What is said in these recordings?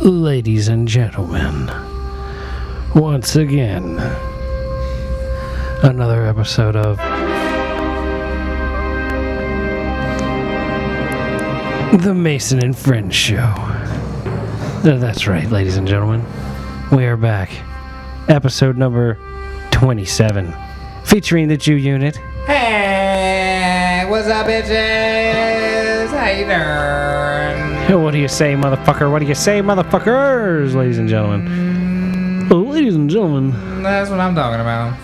ladies and gentlemen, once again, another episode of The Mason and Friends Show. Uh, That's right, ladies and gentlemen. We are back. Episode number 27, featuring the Jew Unit. Hey, what's up, bitches? How you doing? Hey, What do you say, motherfucker? What do you say, motherfuckers, ladies and gentlemen? Oh, ladies and gentlemen, That's what I'm talking about.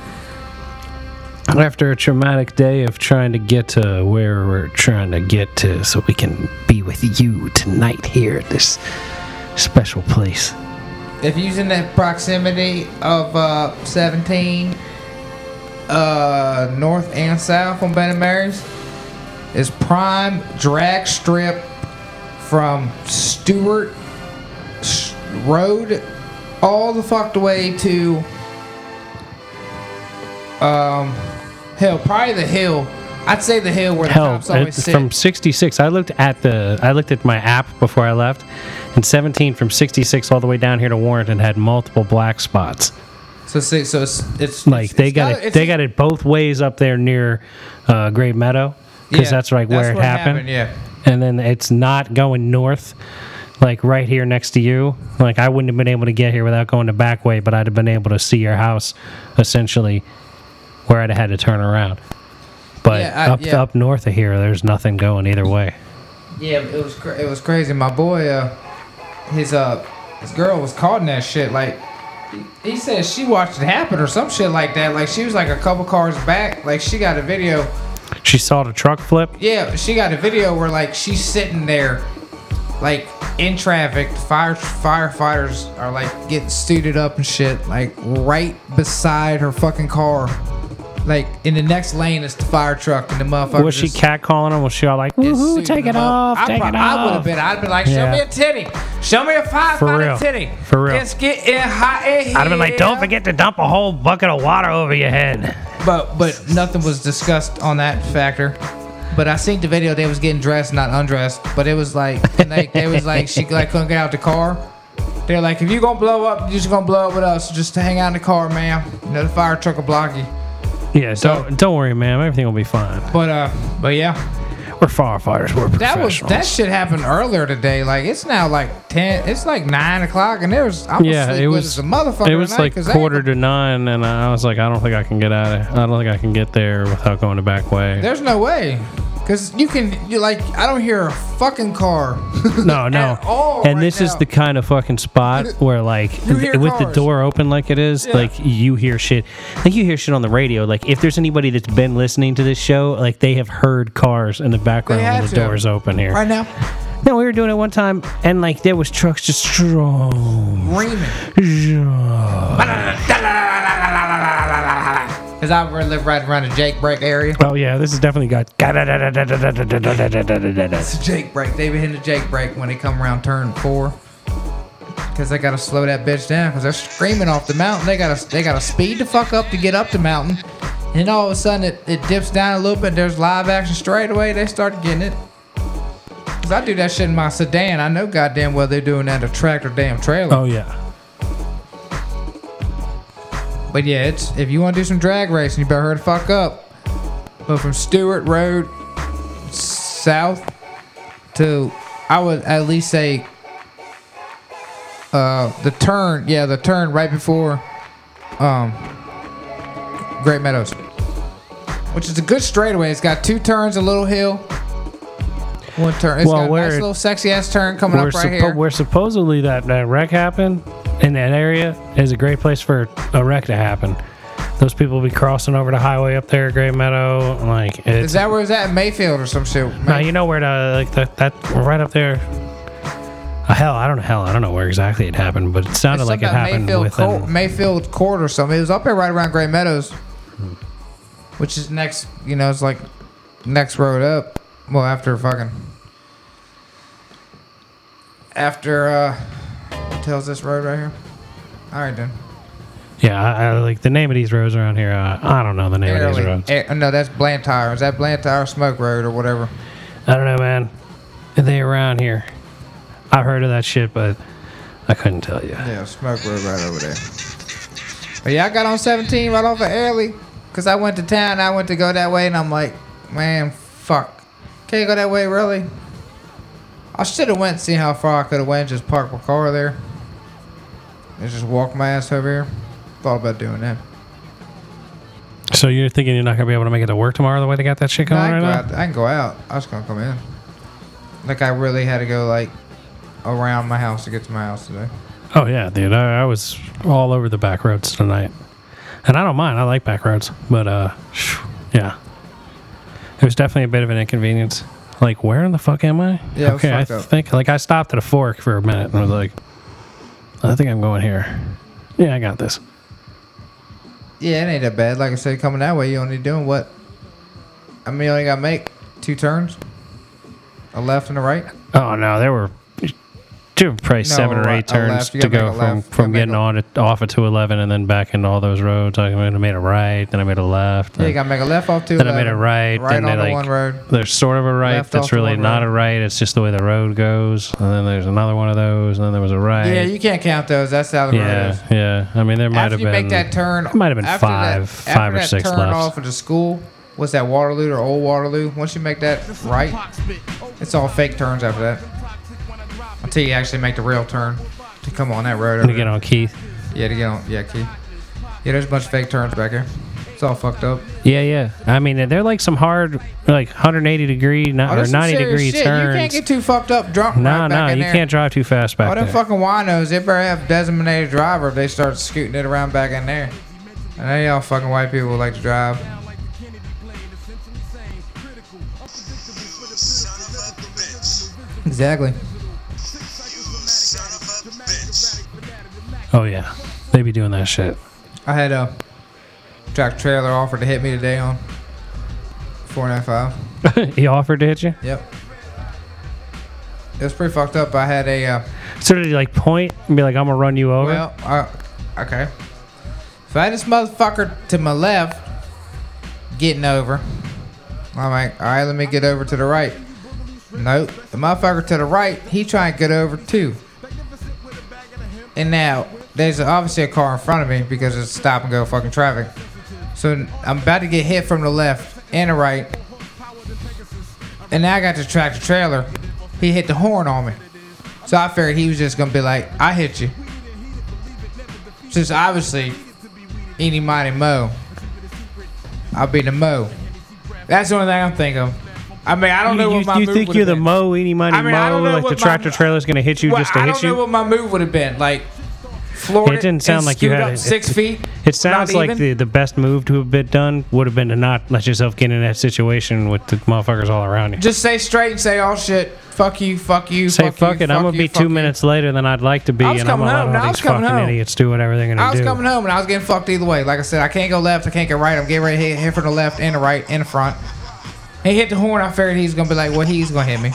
after a traumatic day of trying to get to where we're trying to get to so we can be with you tonight here at this special place. If you're in the proximity of uh, 17, uh, north and south on Ben and Mary's, is prime drag strip from Stewart Road all the fucked way to um hill, probably the hill. I'd say the hill where the Hell, cops always it's sit. from 66. I looked at the I looked at my app before I left, and 17 from 66 all the way down here to Warrenton had multiple black spots. So so it's it's Like it's- they got it, they got it both ways up there near uh, Great Meadow, because yeah, that's like where it happened. Yeah, And then it's not going north, like right here next to you. Like I wouldn't have been able to get here without going the back way, but I'd have been able to see your house, essentially, where I'd have had to turn around. But Yeah, I- up yeah. up north of here, there's nothing going either way. yeah. It was cra- it was crazy. My boy, uh, his uh, his girl was caught in that shit. Like he, he said she watched it happen or some shit like that. Like she was like a couple cars back. Like she got a video. She saw the truck flip. Yeah, she got a video where like she's sitting there, like in traffic. Fire firefighters are like getting suited up and shit, like right beside her fucking car. Like in the next lane is the fire truck and the motherfucker. Was she just- catcalling him? Was she all like, is "Woohoo, suiting take it them up. off, I take prob- it I would have been. I'd been like, show Yeah. me a titty. Show me a five For real. titty. For real. It's getting hot in here. I'd have been like, "Don't forget to dump a whole bucket of water over your head." But but nothing was discussed on that factor. But I seen the video. They was getting dressed, not undressed. But it was like, like they was like she like couldn't get out the car. They're like, if you gonna blow up, you just gonna blow up with us. Just hang out in the car, ma'am. You know the fire truck will block you. Yeah, don't don't worry, ma'am. Everything will be fine. But uh, but yeah, We're firefighters. We're that was professionals. that shit happened earlier today. Like it's now like ten. It's like nine o'clock, and there was I'm yeah, it was a motherfucker. It was tonight, like 'cause they- quarter to nine, and I was like, I don't think I can get out of. I don't think I can get there without going the back way. There's no way. Cause you can, you like, I don't hear a fucking car. No, no. And right this is the kind of fucking spot where, like, You hear with the cars. door open like it is, Yeah. like you hear shit. Like you hear shit on the radio. Like if there's anybody that's been listening to this show, like they have heard cars in the background They when the to. doors open here. right now, No, we were doing it one time, and like there was trucks just strong. Cause I live right around the Jake Brake area. Oh yeah, this has definitely got. It's a Jake Brake. They be hitting the Jake Brake when they come around turn four. Cause they gotta slow that bitch down. Cause they're screaming off the mountain. They gotta they gotta speed the fuck up to get up the mountain. And all of a sudden it, it dips down a little bit. There's live action straight away. They start getting it. Cause I do that shit in my sedan. I know goddamn well they're doing that in a tractor damn trailer. Oh yeah. But yeah, it's if you want to do some drag racing, you better hurry the fuck up. But from Stewart Road south to, I would at least say, uh, the turn. Yeah, the turn right before, um, Great Meadows, which is a good straightaway. It's got two turns, a little hill. One turn. It's Well, got a nice little sexy ass turn coming up right suppo- here. where supposedly that, that wreck happened in that area is a great place for a wreck to happen. Those people will be crossing over the highway up there, at Great Meadow. Like it's Is that where it's at? Mayfield or some shit? No, you know where the like the, that right up there. Uh, hell, I don't know. Hell, I don't know where exactly it happened, but it sounded It's like it something about happened Mayfield, within. Court, Mayfield Court or something. It was up there right around Great Meadows, which is next. You know, it's like next road up. Well, after fucking after uh, tells this road right here? All right, then. Yeah, I, I, like the name of these roads around here. Uh, I don't know the name of these roads. No, that's Blantyre. Is that Blantyre Smoke Road or whatever? I don't know, man. Are they around here? I've heard of that shit, but I couldn't tell you. Yeah, Smoke Road right over there. But yeah, I got on 17 right off of early because I went to town. I went to go that way, and I'm like, man, fuck. Can't go that way, really? I should have went and seen how far I could have went. Just park my car there and just walk my ass over here. Thought about doing that. So you're thinking you're not gonna be able to make it to work tomorrow the way they got that shit No, going I, right can go now? out, I can go out. I was gonna come in. Like I really had to go like around my house to get to my house today. Oh yeah, dude. I, I was all over the back roads tonight, and I don't mind. I like back roads, but uh, yeah, it was definitely a bit of an inconvenience. Like, where in the fuck am I? Yeah, it was okay. I fucked up. think like I stopped at a fork for a minute and I was like, I think I'm going here. Yeah, I got this. Yeah, it ain't that bad. Like I said, coming that way, you only doing what? I mean, you only got to make two turns, a left and a right. Oh no, there were two probably seven or eight turns left. To go from from getting on it off at 211 and then back into all those roads. I made- a right, then I made a left. Yeah, you then- got to make a left off two. Then I made a right, Right then on like- one road. There's sort of a right Left that's really not road. a right. It's just the way the road goes. And then there's another one of those, and then there was a right. Yeah, you can't count those. That's how the road yeah, is. yeah. I mean, there might After have you been. make that turn, might have been five- that, five or that six turn lefts. off of the school. What's that Waterloo or Old Waterloo? Once you make that right, it's all fake turns after that. Until you actually make the real turn to come on that road. to get on Keith. Yeah, to get on. Yeah, Keith. Yeah, there's a bunch of fake turns back here. It's all fucked up. Yeah, yeah. I mean, they're like some hard, like 180 degree Oh, not, or there's some 90 serious degree shit. turns. You can't get too fucked up drunk. no, right back no, you there. can't drive too fast back All them there. fucking winos, they better have designated driver if they start scooting it around back in there. I know y'all fucking white people like to drive. Exactly. Oh yeah, they be doing that shit. I had a track trailer offered to hit me today on four nine five. he offered to hit you. Yep. It was pretty fucked up. I had a uh, So did he like point and be like, "I'm gonna run you over"? Well, uh, okay. If I had this motherfucker to my left, getting over, I'm like, all right, let me get over to the right. Nope. The motherfucker to the right, he trying to get over too. And now, there's obviously a car in front of me because it's stop and go fucking traffic. So I'm about to get hit from the left and the right. And now I got the tractor trailer. He hit the horn on me. So I figured he was just gonna be like, I hit you. Since obviously, any mighty mo, I'll be the mo. That's the only thing I'm thinking of. I mean, I don't know you, what my you move think you're the been. mo, any miny I mean, mo, like the what my- tractor trailer's gonna hit you Well, just to I hit don't you? know what my move would have been. Like, Florida. It didn't sound like you had it- six feet. It sounds like even. the, the best move to have been done would have been to not let yourself get in that situation with the motherfuckers all around you. Just say straight and say, "Oh shit, fuck you, fuck you, Say fuck, fuck you, it, I'm gonna you, be two you." minutes later than I'd like to be, I was and I'm coming gonna home. let all these fucking home. idiots do whatever they're gonna I was do. coming home and I was getting fucked either way. Like I said, I can't go left, I can't go right. I'm getting ready to hit, hit from the left and the right and the front. He hit the horn. I figured he's gonna be like, well, he's gonna hit me.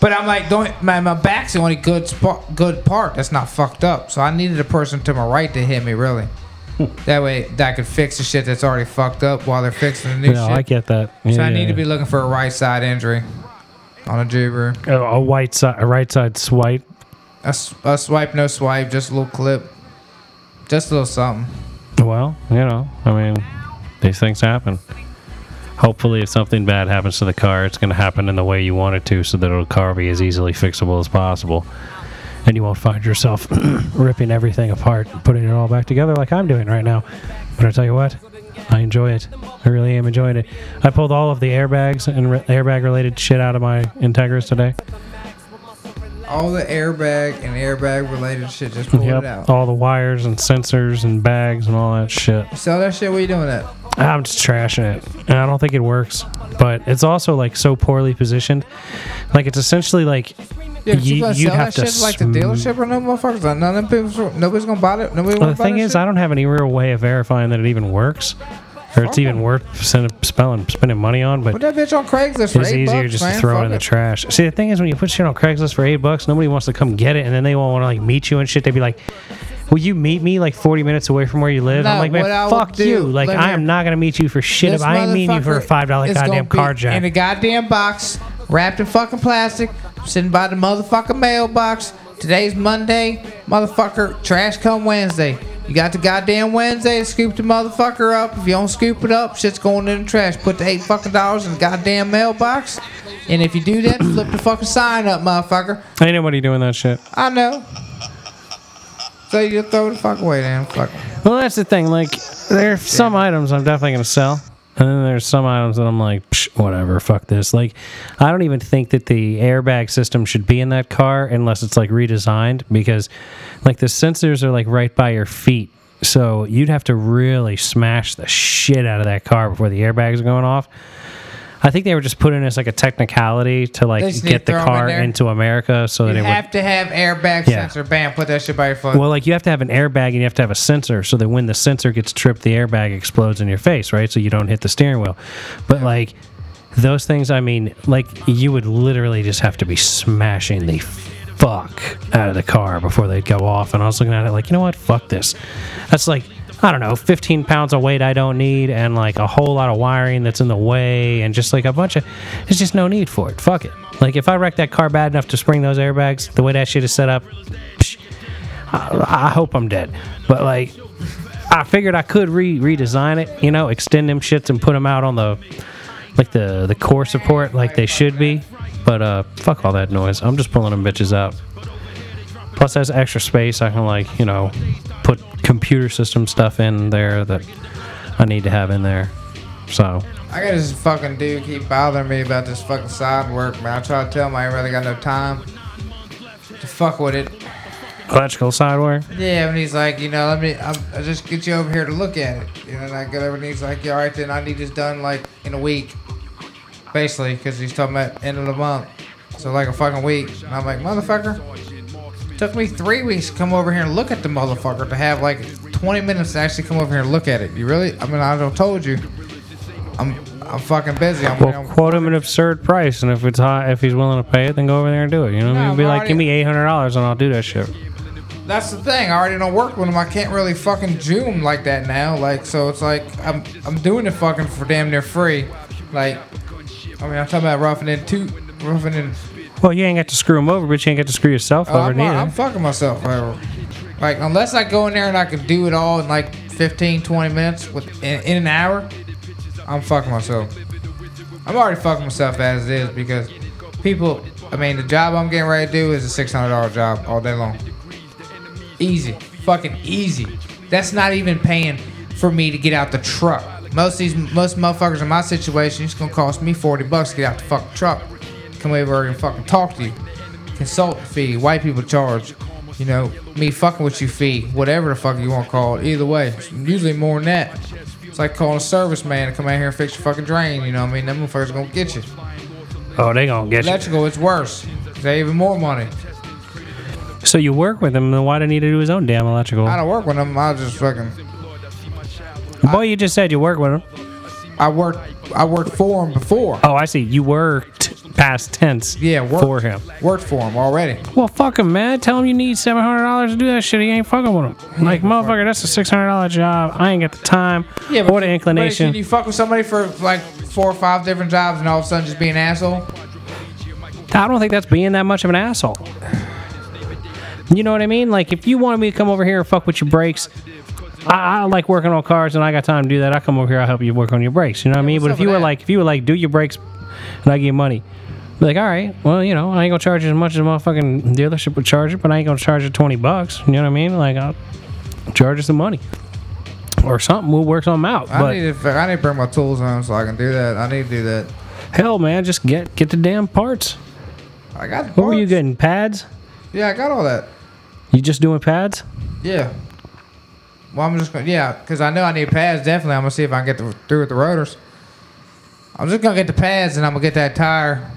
But I'm like, don't my, my back's the only good spot, good part that's not fucked up. So I needed a person to my right to hit me, really. Hmm. that way, that I could fix the shit that's already fucked up while they're fixing the new No, shit. I get that. so Yeah, I need yeah. to be looking for a right side injury on a juber. a, a white side, a right side swipe. A, s- a swipe, no swipe, just a little clip, just a little something. Well, you know, I mean, these things happen. Hopefully, if something bad happens to the car, it's going to happen in the way you want it to, so that the car be as easily fixable as possible, and you won't find yourself ripping everything apart, and putting it all back together like I'm doing right now. But I tell you what, I enjoy it. I really am enjoying it. I pulled all of the airbags and re- airbag-related shit out of my Integras today. All the airbag and airbag related shit, just pull it out. all the wires and sensors and bags and all that shit. Sell that shit. What you doing that? I'm just trashing it. And I don't think it works. But it's also like so poorly positioned. Like it's essentially like Yeah, you, you you'd have to shit like the dealership or no motherfuckers? Like, none of people, nobody's gonna buy it. Nobody well, the thing is shit? I don't have any real way of verifying that it even works. Or it's even worth spelling, spending money on, but Put that bitch on Craigslist for it's eight easier bucks, just man. to throw it in the trash. See, the thing is, when you put shit on Craigslist for eight bucks, nobody wants to come get it, and then they won't want to like meet you and shit. They'd be like, "Will you meet me like 40 minutes away from where you live?" I'm like, "Man, what I fuck do- you! Like, let I am not gonna meet you for shit if I ain't meeting you for a five dollar goddamn car jack." In a goddamn box, wrapped in fucking plastic, sitting by the motherfucking mailbox Today's Monday, motherfucker. Trash come Wednesday. You got the goddamn Wednesday to scoop the motherfucker up. If you don't scoop it up, shit's going in the trash. Put the eight fucking dollars in the goddamn mailbox. And if you do that, flip the fucking sign up, motherfucker. Ain't nobody doing that shit. I know. So you throw the fuck away, then. Fuck. Well, that's the thing. Like, there's some items I'm definitely gonna sell, and then there's some items that I'm like, Psh, whatever, fuck this. Like, I don't even think that the airbag system should be in that car unless it's like redesigned because, like, the sensors are like right by your feet, so you'd have to really smash the shit out of that car before the airbags are going off. I think they were just putting this like a technicality to like They just need get to the throw 'em in car there? into America so that You it would have to have airbag Yeah. sensor. Bam, put that shit by your foot. well, like you have to have an airbag and you have to have a sensor so that when the sensor gets tripped, the airbag explodes in your face, right? So you don't hit the steering wheel. But like those things, I mean, like you would literally just have to be smashing the fuck out of the car before they'd go off. And I was looking at it like, you know what? Fuck this. That's like, I don't know, 15 pounds of weight I don't need and like a whole lot of wiring that's in the way and just like a bunch of, there's just no need for it. Fuck it. Like if I wreck that car bad enough to spring those airbags, the way that shit is set up, psh, I, I hope I'm dead. But like, I figured I could re redesign it, you know, extend them shits and put them out on the like the the core support like they should be. But uh, fuck all that noise. I'm just pulling them bitches out. Plus, has extra space. I can like you know put computer system stuff in there that I need to have in there. So I got this fucking dude keep bothering me about this fucking side work, man. I try to tell him I ain't really got no time to fuck with it. electrical side work. Yeah, and he's like, you know, let me, I'm, I'll just get you over here to look at it. You know, and I get over and he's like, yeah, all right, then I need this done like in a week. Basically, because he's talking about end of the month. So like a fucking week. And I'm like, motherfucker. Took me three weeks to come over here and look at the motherfucker to have like 20 minutes to actually come over here and look at it. You really? I mean, I don't told you. I'm I'm fucking busy. I'm, Well, I'm quote him an absurd price, and if it's high, if he's willing to pay it, then go over there and do it. You know what I mean? Be I'm like, already- give me eight hundred dollars, and I'll do that shit. That's the thing. I already don't work with them. I can't really fucking zoom like that now. Like, so it's like I'm I'm doing it fucking for damn near free. Like, I mean, I'm talking about roughing in two, roughing in. Well, you ain't got to screw him over, but you ain't got to screw yourself Oh, over I'm, neither. I'm fucking myself over. Like, unless I go in there and I can do it all in like 15, 20 minutes with in, in an hour, I'm fucking myself. I'm already fucking myself as it is because people. I mean, the job I'm getting ready to do is a six hundred dollar job all day long. Easy, fucking easy. That's not even paying for me to get out the truck. Most of these most motherfuckers in my situation, it's gonna cost me forty bucks to get out the fucking truck. Come over and fucking talk to you. Consultant fee, white people charge. You know, me fucking with you fee, whatever the fuck you want to call it. Either way, it's usually more than that. It's like calling a service man to come out here and fix your fucking drain. You know what I mean? Them motherfuckers gonna get you. oh, they gonna get you. Electrical, it's worse. They even more money. So you work with him, then why did he need to do his own damn electrical? I don't work with them. I just fucking. Boy, you just said you work with him. I worked. I worked for him before. Oh, I see. You worked past tense. Yeah, worked for him. Worked for him already. Well, fuck him, man. Tell him you need seven hundred dollars to do that shit. He ain't fucking with him. Like, motherfucker, that's a six hundred dollar job. I ain't got the time Yeah, or the But inclination. can you fuck with somebody for like four or five different jobs and all of a sudden just be an asshole? I don't think that's being that much of an asshole. You know what I mean? Like, if you wanted me to come over here and fuck with your brakes, I, I like working on cars and I got time to do that. I come over here, I'll help you work on your brakes. You know what I mean? But if you were that? like, if you were like, do your brakes and I give you money, be like, all right, well, you know, I ain't gonna charge you as much as a motherfucking dealership would charge it, but I ain't gonna charge you 20 bucks. You know what I mean? Like, I'll charge you some money. Or something, we'll work something out. I But need to. I need to bring my tools home so I can do that. I need to do that. hell, man, just get get the damn parts. I got. What were you getting? Pads? Yeah, I got all that. You just doing pads? Yeah. Well, I'm just gonna. Yeah, because I know I need pads. Definitely, I'm gonna see if I can get the, through with the rotors. I'm just gonna get the pads and I'm gonna get that tire.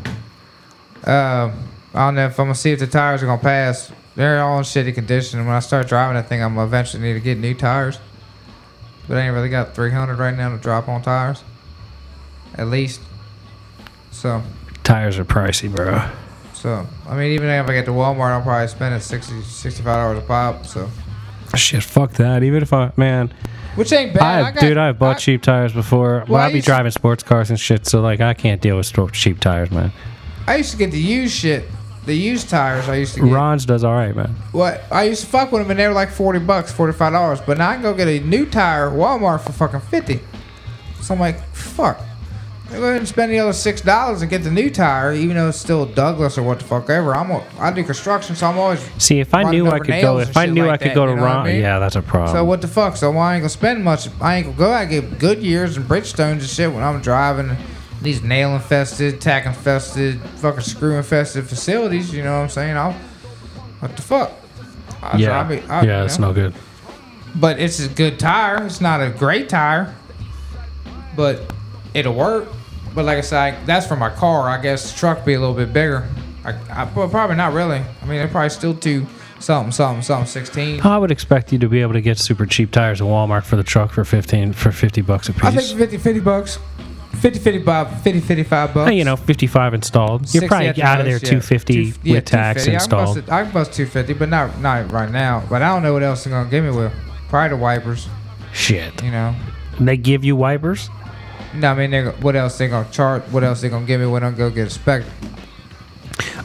Uh, I don't know if I'm gonna see if the tires are gonna pass. They're all in shitty condition. And when I start driving that thing, I'm gonna eventually need to get new tires. But I ain't really got 300 right now to drop on tires. At least. So, Tires are pricey, bro. so I mean, even if I get to Walmart, I'll probably spend it 60 65 dollars a pop. So, Shit, fuck that. Even if I, man, which ain't bad. I, I got- dude, I've bought I- cheap tires before. Well, Well, I I be driving sports cars and shit, so like I can't deal with cheap tires, man. I used to get the used shit the used tires I used to get. Ron's does all right, man. What I used to fuck with them and they were like forty bucks, forty five dollars. But now I can go get a new tire at Walmart for fucking fifty. So I'm like, fuck. I go ahead and spend the other six dollars and get the new tire, even though it's still Douglas or what the fuck ever. I'm a, I do construction, so I'm always. See, if I knew I could go, if I knew like I could that, go to you know what I Ron, mean? yeah, that's a problem. So what the fuck? So I ain't gonna spend much. I ain't gonna go out and get Goodyears and Bridgestones and shit when I'm driving these nail infested, tack infested, fucking screw infested facilities. You know what I'm saying? I'll. What the fuck? I yeah, drive it- I- yeah, you it's know? no good. But it's a good tire. It's not a great tire, but it'll work. But like I said, that's for my car. I guess the truck be a little bit bigger. I, I probably not really. I mean, they're probably still two something, something, something, sixteen. I would expect you to be able to get super cheap tires at Walmart for the truck for fifteen for fifty bucks a piece. I think 50, 50 bucks. 50, 55, 50, 55 bucks. You know, fifty-five installed. You're probably out of there most, yeah. two fifty Two- yeah, with tax 250. I can installed. bust I can bust 250, but not not right now. But I don't know what else they're gonna give me with. Probably the wipers, Shit, you know. they give you wipers. No, I mean, they're, what else they gonna charge? What else they gonna give me when I go get a spec?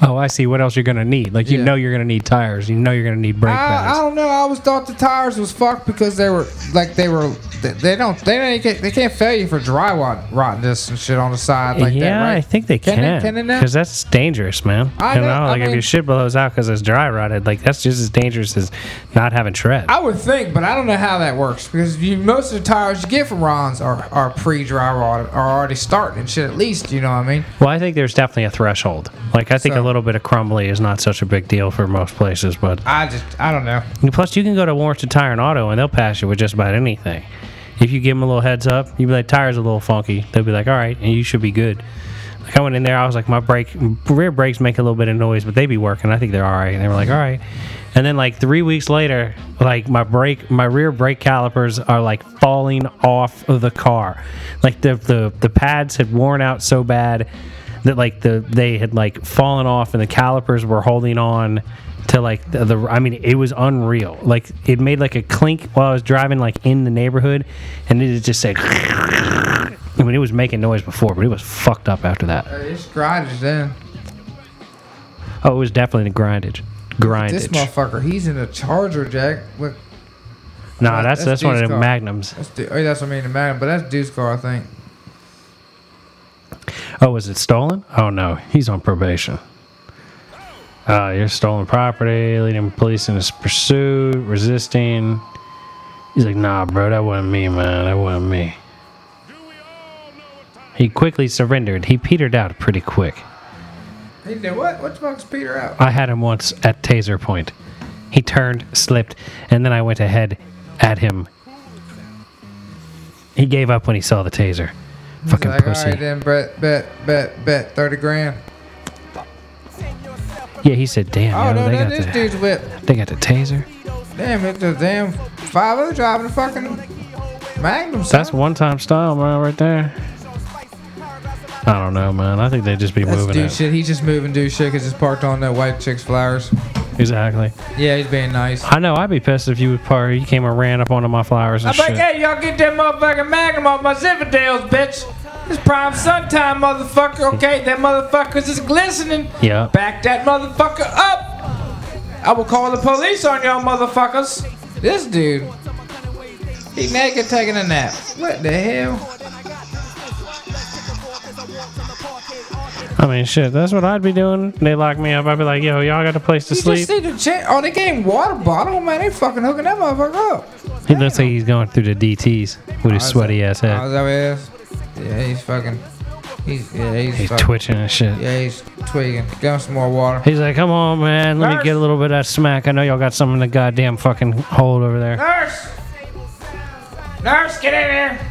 Oh, I see. What else you're gonna need? Like you Yeah. know you're gonna need tires. You know you're gonna need brake I, I pads. don't know. I always thought the tires was fucked because they were like they were. They, they don't. They don't. Get, they can't fail you for dry rot, rottenness and shit on the side like yeah, that, right? I think they Can can. can they now? Because that's dangerous, man. I you know, know, I like if mean- your shit blows out because it's dry rotted, like that's just as dangerous as not having tread. I would think, but I don't know how that works because you, most of the tires you get from Ron's are, are pre-dry rotted, are already starting and shit. At least you know what I mean. well, I think there's definitely a threshold. Like I think So- a little bit of crumbly is not such a big deal for most places, but I just I don't know. Plus, you can go to Warrenton Tire and Auto, and they'll pass you with just about anything. If you give them a little heads up, you be like, "Tire's a little funky." They'll be like, "All right," and you should be good. Like I went in there, I was like, "My brake, rear brakes make a little bit of noise, but they be working. I think they're all right." And they were like, "All right." And then like three weeks later, like my brake, my rear brake calipers are like falling off of the car. Like the the the pads had worn out so bad that like the they had like fallen off, and the calipers were holding on to like the, the I mean it was unreal. Like it made like a clink while I was driving like in the neighborhood, and it just said. I mean, it was making noise before, but it was fucked up after that. Uh, It's grindage then. Oh, it was definitely the grindage. Grindage. This motherfucker, he's in a Charger, Jack. Look, Nah, that's that's that's one of the magnums. that's, the, oh, that's what I mean, the man. But that's Dude's car, I think. Oh, was it stolen? Oh no, he's on probation. Uh, you're stolen property, leading police in his pursuit, resisting. He's like, nah, bro, that wasn't me, man. That wasn't me. He quickly surrendered. He petered out pretty quick. He did what? What the fuck's Peter out? I had him once at taser point. He turned, slipped, and then I went ahead at him. He gave up when he saw the taser. Fucking like, pussy. all right then, bet, bet, bet, bet, thirty grand. Yeah, he said, "Damn, Oh yo, no, they, got this the, dude's whip. they got the taser." Damn, it's a damn five other driving a fucking Magnum. Son. That's one time style, man, right there. I don't know, man. I think they just be That's moving dude it. shit. He's just moving dude shit because it's parked on that white chick's flowers. Exactly. Yeah, he's being nice. I know. I'd be pissed if you would par. You came and ran up onto my flowers and I'm like, hey, y'all get that motherfucking Magnum off my Zinfandels, bitch. It's prime sun time, motherfucker. Okay, that motherfucker's is glistening. Yeah. Back that motherfucker up. I will call the police on y'all motherfuckers. This dude, he naked taking a nap. What the hell? I mean, shit. That's what I'd be doing. They lock me up. I'd be like, yo, y'all got a place to You sleep. just see the chair. Oh, they gave water bottle, man. They fucking hooking that motherfucker up. He looks like he's going through the DTs with his oh, sweaty ass Oh, head. is that what it is? Yeah, he's fucking. He's yeah, he's, He's fucking, twitching and shit. Yeah, he's tweaking. Give him some more water. He's like, come on, man. Let me Nurse. get a little bit of that smack. I know y'all got some in the goddamn fucking hold over there. Nurse! Nurse, get in here!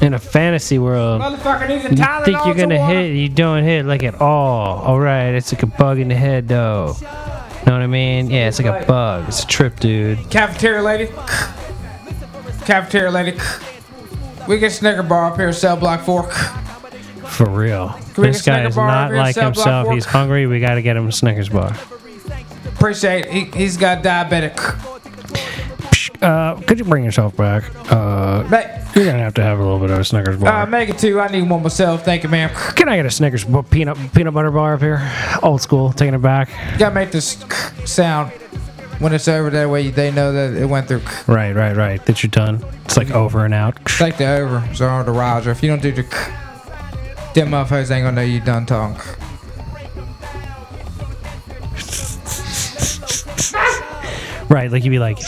In a fantasy world. Motherfucker needs a You Tylenol think you're gonna water. hit? You don't hit like at all. All right, it's like a bug in the head, though. Know what I mean? Yeah, it's like a bug. It's a trip, dude. Cafeteria lady. Cafeteria lady. We get Snicker bar up here, cell block four. For real. we This get guy Snicker is bar not over here, like block himself. four? He's hungry. We gotta get him a Snickers bar. Appreciate it. He, he's got diabetic. Uh, could you bring yourself back? Uh, You're gonna have to have a little bit of a Snickers bar. Uh, make it two. I need one myself. Thank you, ma'am. Can I get a Snickers bu- peanut peanut butter bar up here? Old school, taking it back. Gotta make this sound when it's over. That way they know that it went through. Right, right, right. That you're done. It's like over and out. Take the over, or the Roger. If you don't do the, them motherfuckers ain't gonna know you done talking. Right, like you'd be like,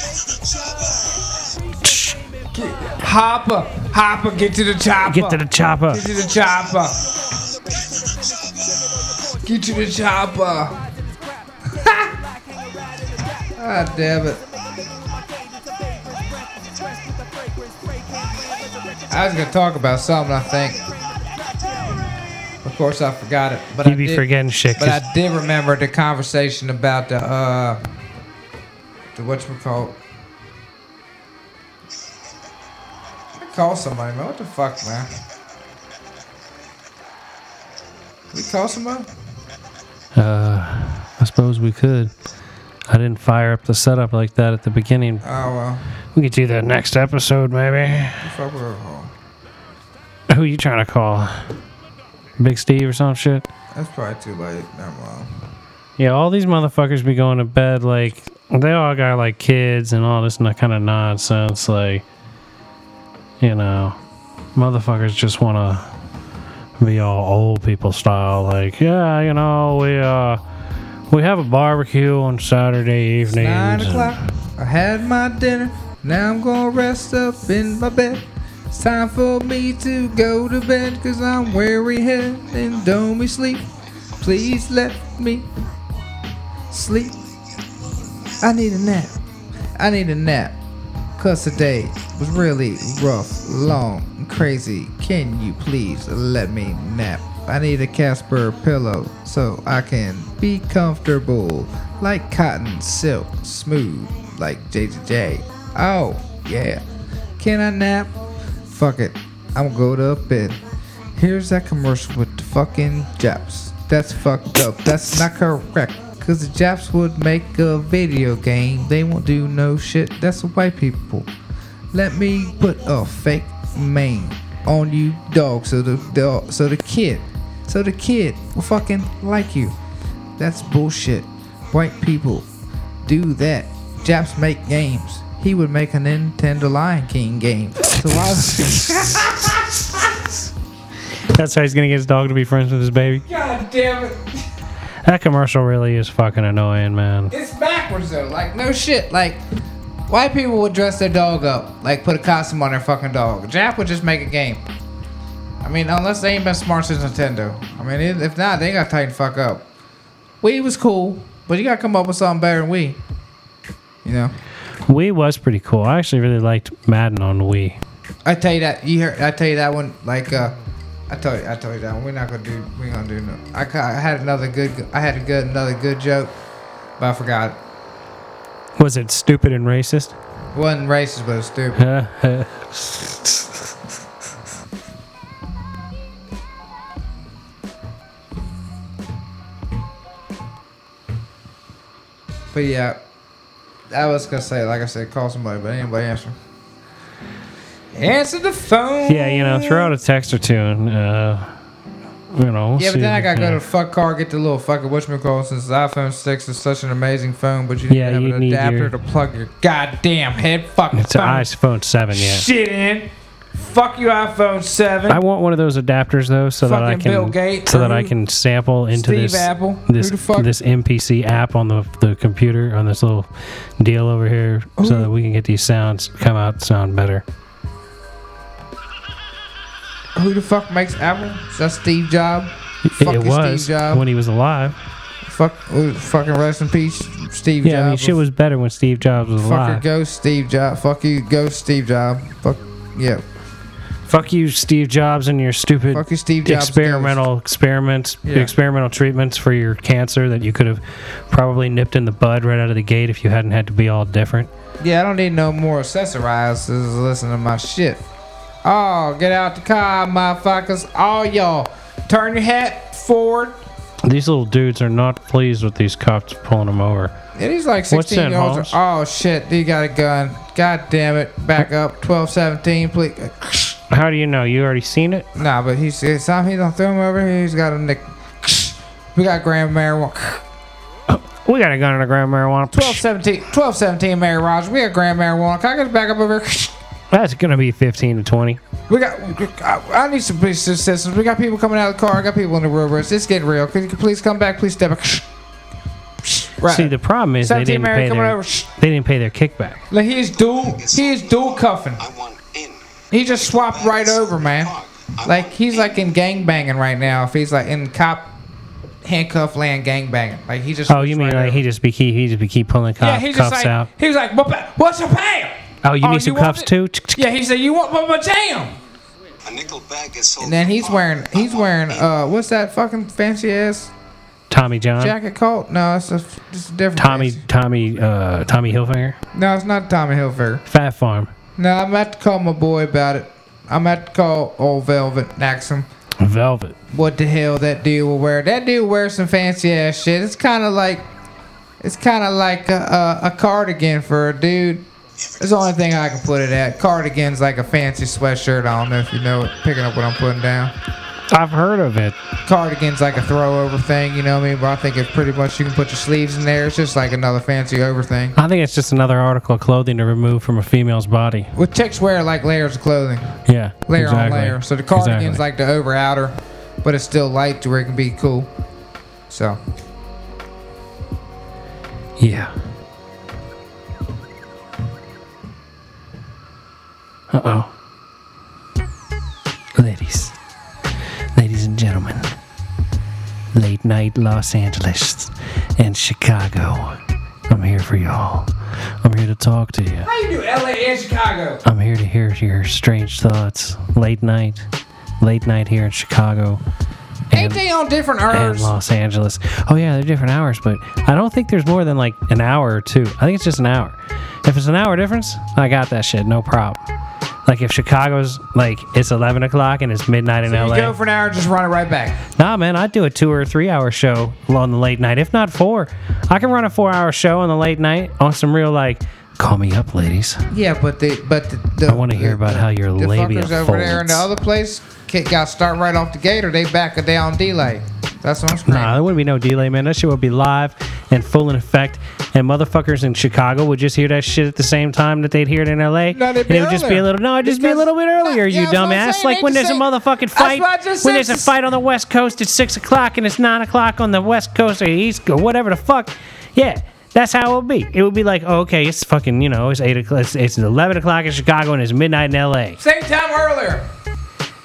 Hopper, Hopper, get to the chopper. get to the chopper. Get to the chopper. Get to the chopper. God damn it. I was gonna talk about something, I think. Of course, I forgot it. But You I be did, forgetting shit. But I did remember the conversation about the uh, the whatchamacallit. I call somebody, man. What the fuck, man? We call somebody? uh, I suppose we could. I didn't fire up the setup like that at the beginning. Oh well. We could do that next episode, maybe. What the fuck we gonna call? Who you trying to call? Big Steve or some shit? That's probably too late. Never mind. Yeah, all these motherfuckers be going to bed like they all got like kids and all this kind of nonsense. Like, you know, motherfuckers just want to be all old people style. Like, yeah, you know, we uh we have a barbecue on Saturday It's evenings. nine o'clock. I had my dinner. Now I'm gonna rest up in my bed. It's time for me to go to bed cause I'm weary head and don't me sleep. Please let me sleep. I need a nap. I need a nap. Cause today was really rough, long, crazy. Can you please let me nap? I need a Casper pillow so I can be comfortable. Like cotton silk, smooth like JJJ. Oh, yeah. Can I nap? Fuck it. I'm gonna go to bed. Here's that commercial with the fucking Japs. That's fucked up. That's not correct. Cause the Japs would make a video game. They won't do no shit. That's the white people. Let me put a fake mane on you dog so the dog so the kid so the kid will fucking like you. That's bullshit. White people do that. Japs make games. He would make a Nintendo Lion King game. So why That's how he's gonna get his dog to be friends with his baby. God damn it. That commercial really is fucking annoying, man. It's backwards though. Like no shit. Like white people would dress their dog up, like put a costume on their fucking dog. Jap would just make a game. I mean, unless they ain't been smart since Nintendo. I mean, if not, they got tighten fuck up. Wii was cool, but you gotta come up with something better than Wii. You know. Wii was pretty cool. I actually really liked Madden on Wii. I tell you that you heard. I tell you that one. Like uh, I told you. I told you that one. We're not gonna do. We're gonna do no. I, I had another good. I had a good another good joke, but I forgot. it. Was it stupid and racist? It wasn't racist, but it was stupid. But yeah, I was gonna say, like I said, call somebody, but anybody answer. Answer the phone. yeah, you know, throw out a text or two and, uh, you know. we'll Yeah, but then I gotta go yeah. to fuck car, get the little fucking whatchamacallit since the iPhone 6 is such an amazing phone, but you didn't have an adapter your- to plug your goddamn head fucking It's an iPhone 7, yeah. shit in. Fuck you, iPhone 7. I want one of those adapters though, so that I can Bill Gates, so that I can sample into Steve this Apple. This the this MPC app on the the computer on this little deal over here, so that we can get these sounds come out sound better. Who the fuck makes Apple? Is that Steve Jobs? It, it was Steve Jobs. when he was alive. Fuck, fucking rest in peace, Steve Yeah, I mean, Jobs. shit was better when Steve Jobs was alive. Fucker, alive. ghost Steve Jobs. Fuck you, ghost Steve Jobs. Fuck, yeah. Fuck you, Steve Jobs, and your stupid Fuck you, Steve Jobs. experimental experiments, Yeah. experimental treatments for your cancer that you could have probably nipped in the bud right out of the gate if you hadn't had to be all different. Yeah, I don't need no more accessorized listen to my shit. Oh, get out the car, motherfuckers. All y'all, turn your hat forward These little dudes are not pleased with these cops pulling them over. And he's like 16 that, years old. Oh shit, he got a gun. God damn it. Back up. 12, 17, please. How do you know? You already seen it? Nah, but he's it's something. He don't throw him over here. He's got a nick. We got gram marijuana. We got a gun and a gram of marijuana. 12, 17, 12, 17, Mary Rogers. We got gram marijuana. Can I get back up over here? That's gonna be 15 to 20. We got. I, I need some police assistance. We got people coming out of the car. I got people in the road. It's getting real. Can you please come back? Please step back. Right. See, the problem is they 17 didn't Mary pay coming their over. they didn't pay their kickback. Like he's dual. He is dual cuffing. I want in. He just swapped right over, man. Like he's like in gang banging right now. If he's like in cop handcuff land gang banging, like he just. Oh, you mean right like over. he just be keep he just be keep pulling cuff, Yeah, he's just cuffs like out? he was like, "What what's your pay? Oh, you Oh, need some you cuffs too? Yeah, he said, "You want my, my jam?" A nickel bag gets sold. And then he's wearing he's wearing uh what's that fucking fancy ass Tommy John, jacket called? No, it's a, it's a different. Tommy fancy. Tommy uh Tommy Hilfiger, No, it's not Tommy Hilfiger. Phat Farm, No, I'm about to call my boy about it. I'm about to call old Velvet and ask him Velvet. what the hell that dude will wear. That dude wears some fancy ass shit. It's kind of like, it's kind of like a, a, a cardigan for a dude. It's the only thing I can put it at. Cardigan's like a fancy sweatshirt. I don't know if you know it. Picking up what I'm putting down. I've heard of it. Cardigan's like a throw over thing, you know what I mean? But I think it's pretty much you can put your sleeves in there. It's just like another fancy over thing. I think it's just another article of clothing to remove from a female's body. Well, chicks wear like layers of clothing, Yeah, layer on layer. So the cardigan's Exactly. like the over outer, but it's still light to where it can be cool. So Yeah. Uh oh. Ladies, ladies and gentlemen, late night Los Angeles and Chicago. I'm here for y'all. I'm here to talk to you. how you do LA and Chicago? I'm here to hear your strange thoughts. Late night, late night here in Chicago. Ain't they on different hours? and? Los Angeles. Oh yeah, they're different hours, but I don't think there's more than like an hour or two. I think it's just an hour. If it's an hour difference, I got that shit, no problem. Like if Chicago's like it's eleven o'clock and it's midnight in You LA. go for an hour and just run it right back. nah, man, I'd do a two or three hour show on the late night, if not four. I can run a four hour show on the late night on some real like. Call me up, ladies. Yeah, but the but the, the I wanna hear about how your the labia fuckers over there in the other place can't got to start right off the gate, or they back a day on delay. That's what I'm screaming. Nah, there wouldn't be no delay, man. That shit would be live and full in effect. And motherfuckers in Chicago would just hear that shit at the same time that they'd hear it in LA. No, and it would just be a little, no, it'd just be a little bit earlier, Yeah, you that's dumbass. saying. Like when there's a motherfucking fight, what I just when said. there's a fight on the West Coast at 6 o'clock and it's 9 o'clock on the West Coast or East or whatever the fuck. Yeah. That's how it would be. It would be like, oh, okay, it's fucking, you know, it's eight o'clock, it's, it's eleven o'clock in Chicago and it's midnight in LA. Same time earlier.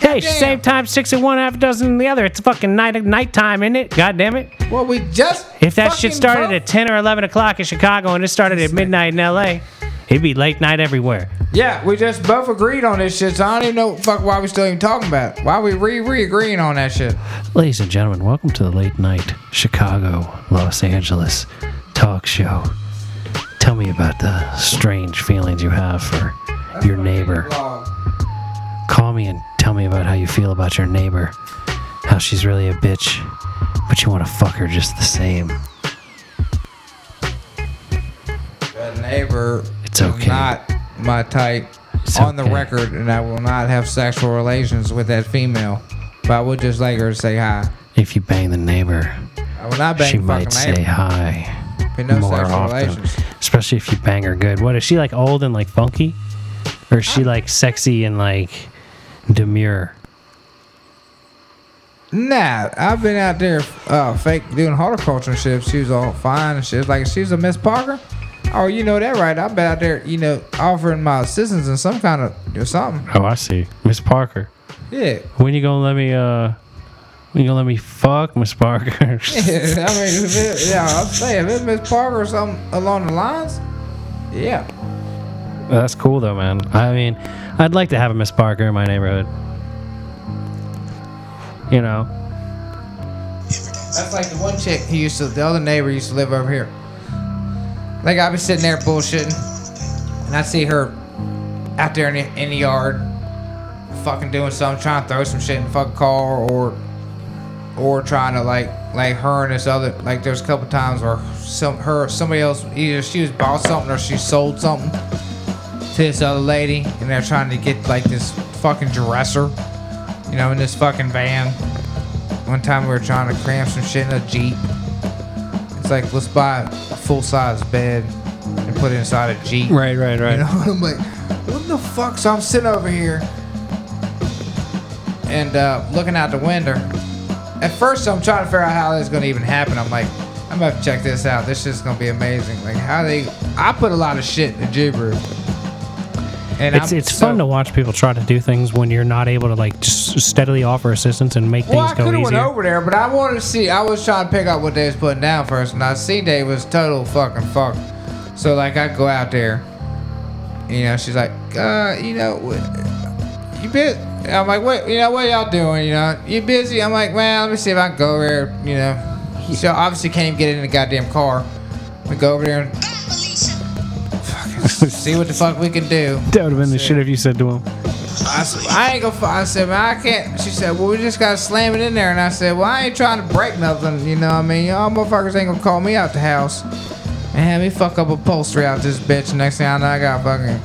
Hey, Damn. same time, six and one, half a dozen in the other. It's fucking night nighttime, isn't it? God damn it! Well, we just If that shit started vote- at 10 or 11 o'clock in Chicago and it started at midnight in LA, it'd be late night everywhere. yeah, we just both agreed on this shit. So I don't even know fuck why we still even talking about it. Why we re re agreeing on that shit? Ladies and gentlemen, welcome to the late night Chicago, Los Angeles talk show. Tell me about the strange feelings you have for your neighbor. Call me and tell me about how you feel about your neighbor. How she's really a bitch, but you want to fuck her just the same. That neighbor It's is okay. not my type It's on the record, and I will not have sexual relations with that female. But I would just like her to say hi. If you bang the neighbor, I will not bang she the might fucking say neighbor. hi. No more often. relations. Especially if you bang her good. What is she like old and like funky? Or is she like sexy and like demure? Nah, I've been out there uh, fake doing horticulture and shit. She was all fine and shit. Like, if she was a Miss Parker. Oh, you know that right. I've been out there, you know, offering my assistance in some kind of or something. Oh, I see. Miss Parker. Yeah. When you gonna let me uh when you gonna let me fuck Miss Parker? I mean, it, yeah, I'll say if it's Miss Parker or something along the lines, yeah. That's cool though, man. I mean, I'd like to have a Miss Parker in my neighborhood. You know. That's like the one chick he used to, the other neighbor used to live over here. Like I'd be sitting there bullshitting, and I'd see her out there in the, in the yard, fucking doing something, trying to throw some shit in the fucking car, or or trying to like like her and this other like there's a couple times where some her somebody else either she was bought something or she sold something to this other lady and they're trying to get like this fucking dresser, you know, in this fucking van. One time we were trying to cram some shit in a jeep. It's like let's buy a full size bed and put it inside a jeep. Right, right, right. You know, I'm like, what the fuck? So I'm sitting over here and uh, looking out the window. At first, I'm trying to figure out how this is going to even happen. I'm like, I'm about to check this out. This shit's going to be amazing. Like, how they. I put a lot of shit in Jibber. And It's I'm it's so- fun to watch people try to do things when you're not able to like just steadily offer assistance and make Well, I things could go have went over there, but I wanted to see. I was trying to pick up what they was putting down first, and I see they was total fucking fuck. So like, I go out there, you know. She's like, uh, you know, you bit. I'm like, what? You know, what y'all doing? You know, you busy? I'm like, well, let me see if I can go over there. You know, so obviously can't even get in the goddamn car. We go over there and see what the fuck we can do. That would have been the shit if you said to him. I, s- I ain't gonna. I said, man, I can't. She said, well, we just gotta slam it in there. And I said, well, I ain't trying to break nothing. You know what I mean? Y'all motherfuckers ain't gonna call me out the house and have me fuck up upholstery out this bitch. Next thing I know, I got fucking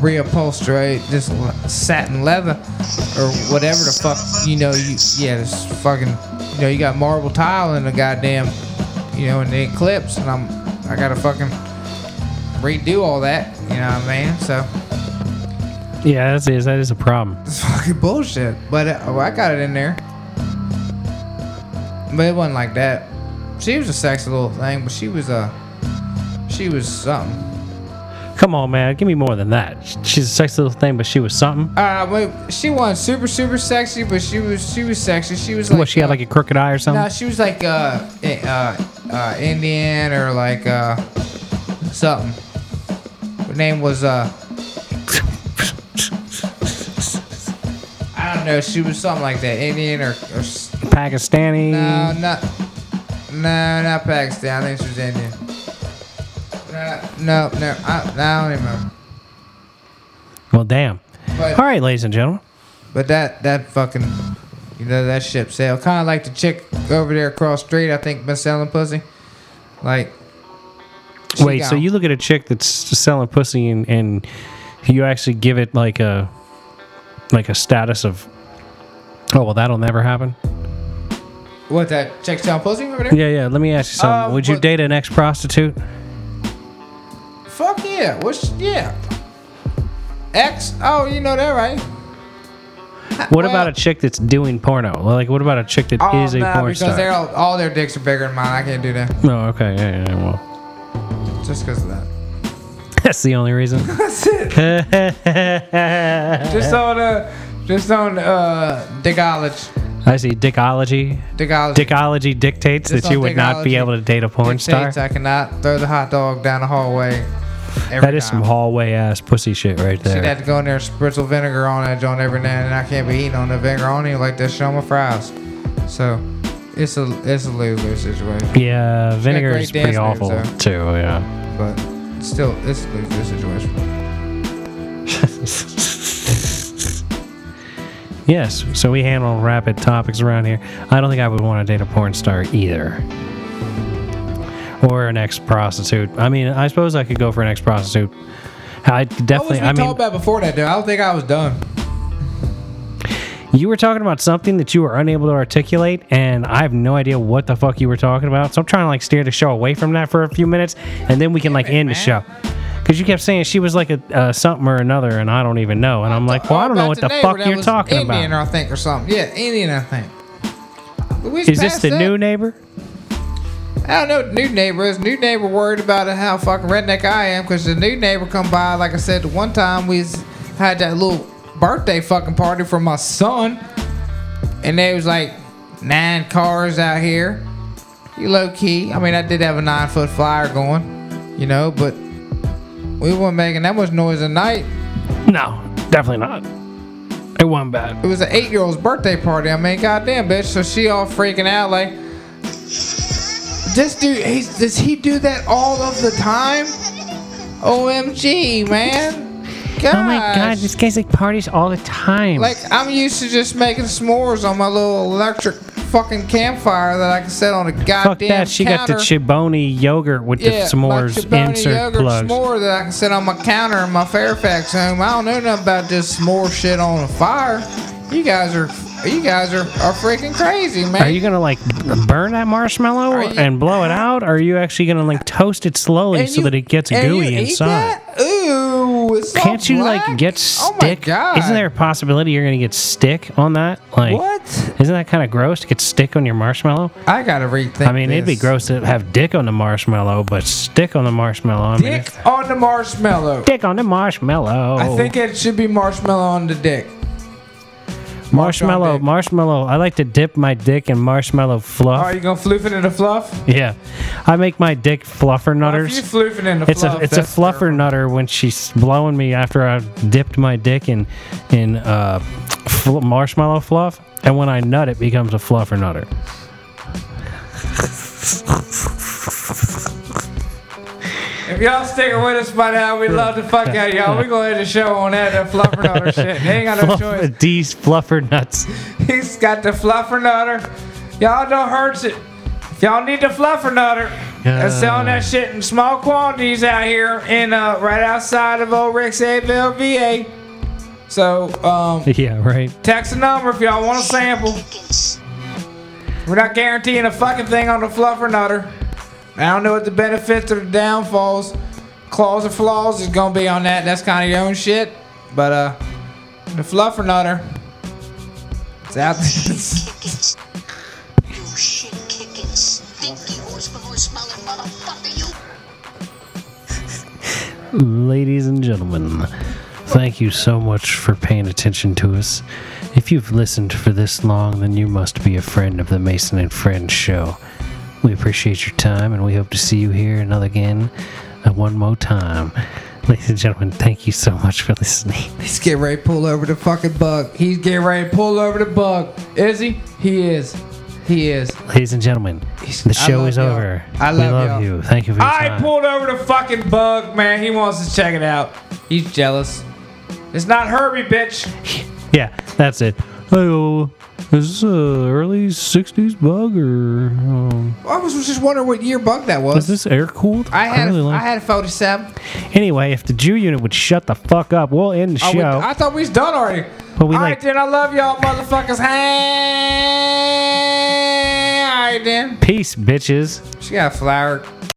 reupholstery, this satin leather or whatever the fuck. You know, you yeah, this fucking. You know, you got marble tile in the goddamn. You know, in the eclipse, and I'm. I gotta fucking redo all that. You know what I mean? So. Yeah, that is that is a problem. It's fucking bullshit. But uh, oh, I got it in there. But it wasn't like that. She was a sexy little thing, but she was a. she was something. Come on, man, give me more than that. She's a sexy little thing, but she was something. Uh, she wasn't super super sexy, but she was she was sexy. She was like. what she had uh, like a crooked eye or something? No, she was like uh, eh, uh, uh, Indian or like uh, something. Her name was uh. I don't know. She was something like that, Indian or, or Pakistani. No, not. No, not Pakistan. I think she was Indian. No, no, no. I, I don't even remember. Well, damn. But, All right, ladies and gentlemen. but that that fucking, you know, that ship sailed. Kind of like the chick over there across the street. I think been selling pussy. Like. She Wait, so you look at a chick that's selling pussy and, and you actually give it like a like a status of oh well that'll never happen. What that chick selling pussy over there? Yeah, yeah. Let me ask you something. Uh, Would you what- date an ex prostitute? Fuck yeah. What's yeah. X. Oh, you know that right? What Well- about a chick that's doing porno? Like, what about a chick that is Oh, a nah, porn because star? they're all, all their dicks are bigger than mine. I can't do that. Oh, okay. Yeah, yeah, well, Just because of that. that's the only reason. That's it. just on uh, just on uh, dickology. I see. Dickology. Dickology. Dickology dictates Just that you would not be able to date a porn star. dictates I cannot throw the hot dog down the hallway. Every That is some hallway ass pussy shit right She'd there. have to go in there and spritzel vinegar on that joint every now and then. I can't be eating on the vinegar on it like that shit on my fries. So it's a it's a lose lose situation. Yeah, vinegar is pretty awful though. too. Yeah. But still it's a lose lose situation. Yes. So we handle rapid topics around here. I don't think I would want to date a porn star either. Or an ex prostitute. I mean, I suppose I could go for an ex prostitute. I could What was definitely. we I mean, talking about before that, dude? I don't think I was done. You were talking about something that you were unable to articulate, and I have no idea what the fuck you were talking about. So I'm trying to like steer the show away from that for a few minutes, and then we can like end the show. Because you kept saying she was like a uh, something or another, and I don't even know. And I'm like, well, I don't know what the fuck you're talking Indian, about. I think, or something. Yeah, Indian, I think. But we Is this passed the that. new neighbor? I don't know what the new neighbor is. New neighbor worried about how fucking redneck I am because the new neighbor come by. Like I said, the one time we had that little birthday fucking party for my son, and there was like nine cars out here. You low key. I mean, I did have a nine foot flyer going, you know, but we weren't making that much noise at night. No, definitely not. It wasn't bad. It was an eight year old's birthday party. I mean, goddamn, bitch. So she all freaking out like, this dude, he's, does he do that all of the time? OMG, man. Gosh. Oh my god, this guy's like parties all the time. Like, I'm used to just making s'mores on my little electric fucking campfire that I can set on a goddamn Fuck that. She got the. Chobani yogurt with yeah, the s'mores my insert yogurt plugs. s'more that I can set on my counter in my Fairfax home. I don't know nothing about this s'more shit on a fire. You guys are, you guys are, are freaking crazy, man. Are you gonna like burn that marshmallow you- and blow it out, or are you actually gonna like toast it slowly so you- that it gets and you gooey eat inside? that? It's Can't you black? like get Oh my stick? god! Isn't there a possibility you're gonna get stick on that? Like, what? isn't that kind of gross to get stick on your marshmallow? I gotta rethink. I mean, it'd be gross to have dick on the marshmallow, but stick on the marshmallow. I Dick it's- on the marshmallow. dick on the marshmallow. I think it should be marshmallow on the dick. Marshmallow, dick. marshmallow. I like to dip my dick in marshmallow fluff. Are you gonna floof it in the fluff? yeah, I make my dick fluffer Well, if you floof it in the It's fluff, a it's a fluffer terrible. nutter when she's blowing me after I've dipped my dick in in uh, fl- marshmallow fluff, and when I nut, it becomes a fluffer nutter. If y'all sticking with us by now, we love the fuck out of y'all. We gonna end the show on that, that fluffer nutter shit. He ain't got no Fluff, choice. D's fluffer nuts. He's got the fluffer nutter. Y'all don't hurt it. If y'all need the fluffer nutter, they're selling that shit in small quantities out here in uh, right outside of Old Rixeyville, VA. So, um, Yeah, right. text the number if y'all want a sample. We're not guaranteeing a fucking thing on the fluffer nutter. I don't know what the benefits or the downfalls, claws or flaws is gonna be on that. That's kind of your own shit. But uh, the fluffer nutter, it's out there. You shit kicking, stinky horsemanure smelling motherfucker, you. Ladies and gentlemen, thank you so much for paying attention to us. If you've listened for this long, then you must be a friend of the Mason and Friends show. We appreciate your time and we hope to see you here another again, uh, one more time. Ladies and gentlemen, thank you so much for listening. He's getting ready to pull over the fucking bug. He's getting ready to pull over the bug. Is he? He is. He is. Ladies and gentlemen, the show is y'all. over. I we love love y'all. you. Thank you for your I time. pulled over the fucking bug, man. He wants to check it out. He's jealous. It's not Herbie, bitch. yeah, that's it. Oh, is this a early 60s bug or um, I was just wondering what year bug that was. is this air cooled? I had really a, like I had a 47. Anyway, if the Jew unit would shut the fuck up, we'll end the Oh, show. we- I thought we was done already. But we All like- right, then. I love y'all, motherfuckers. Hey, all right, then. Peace, bitches. She got a flower.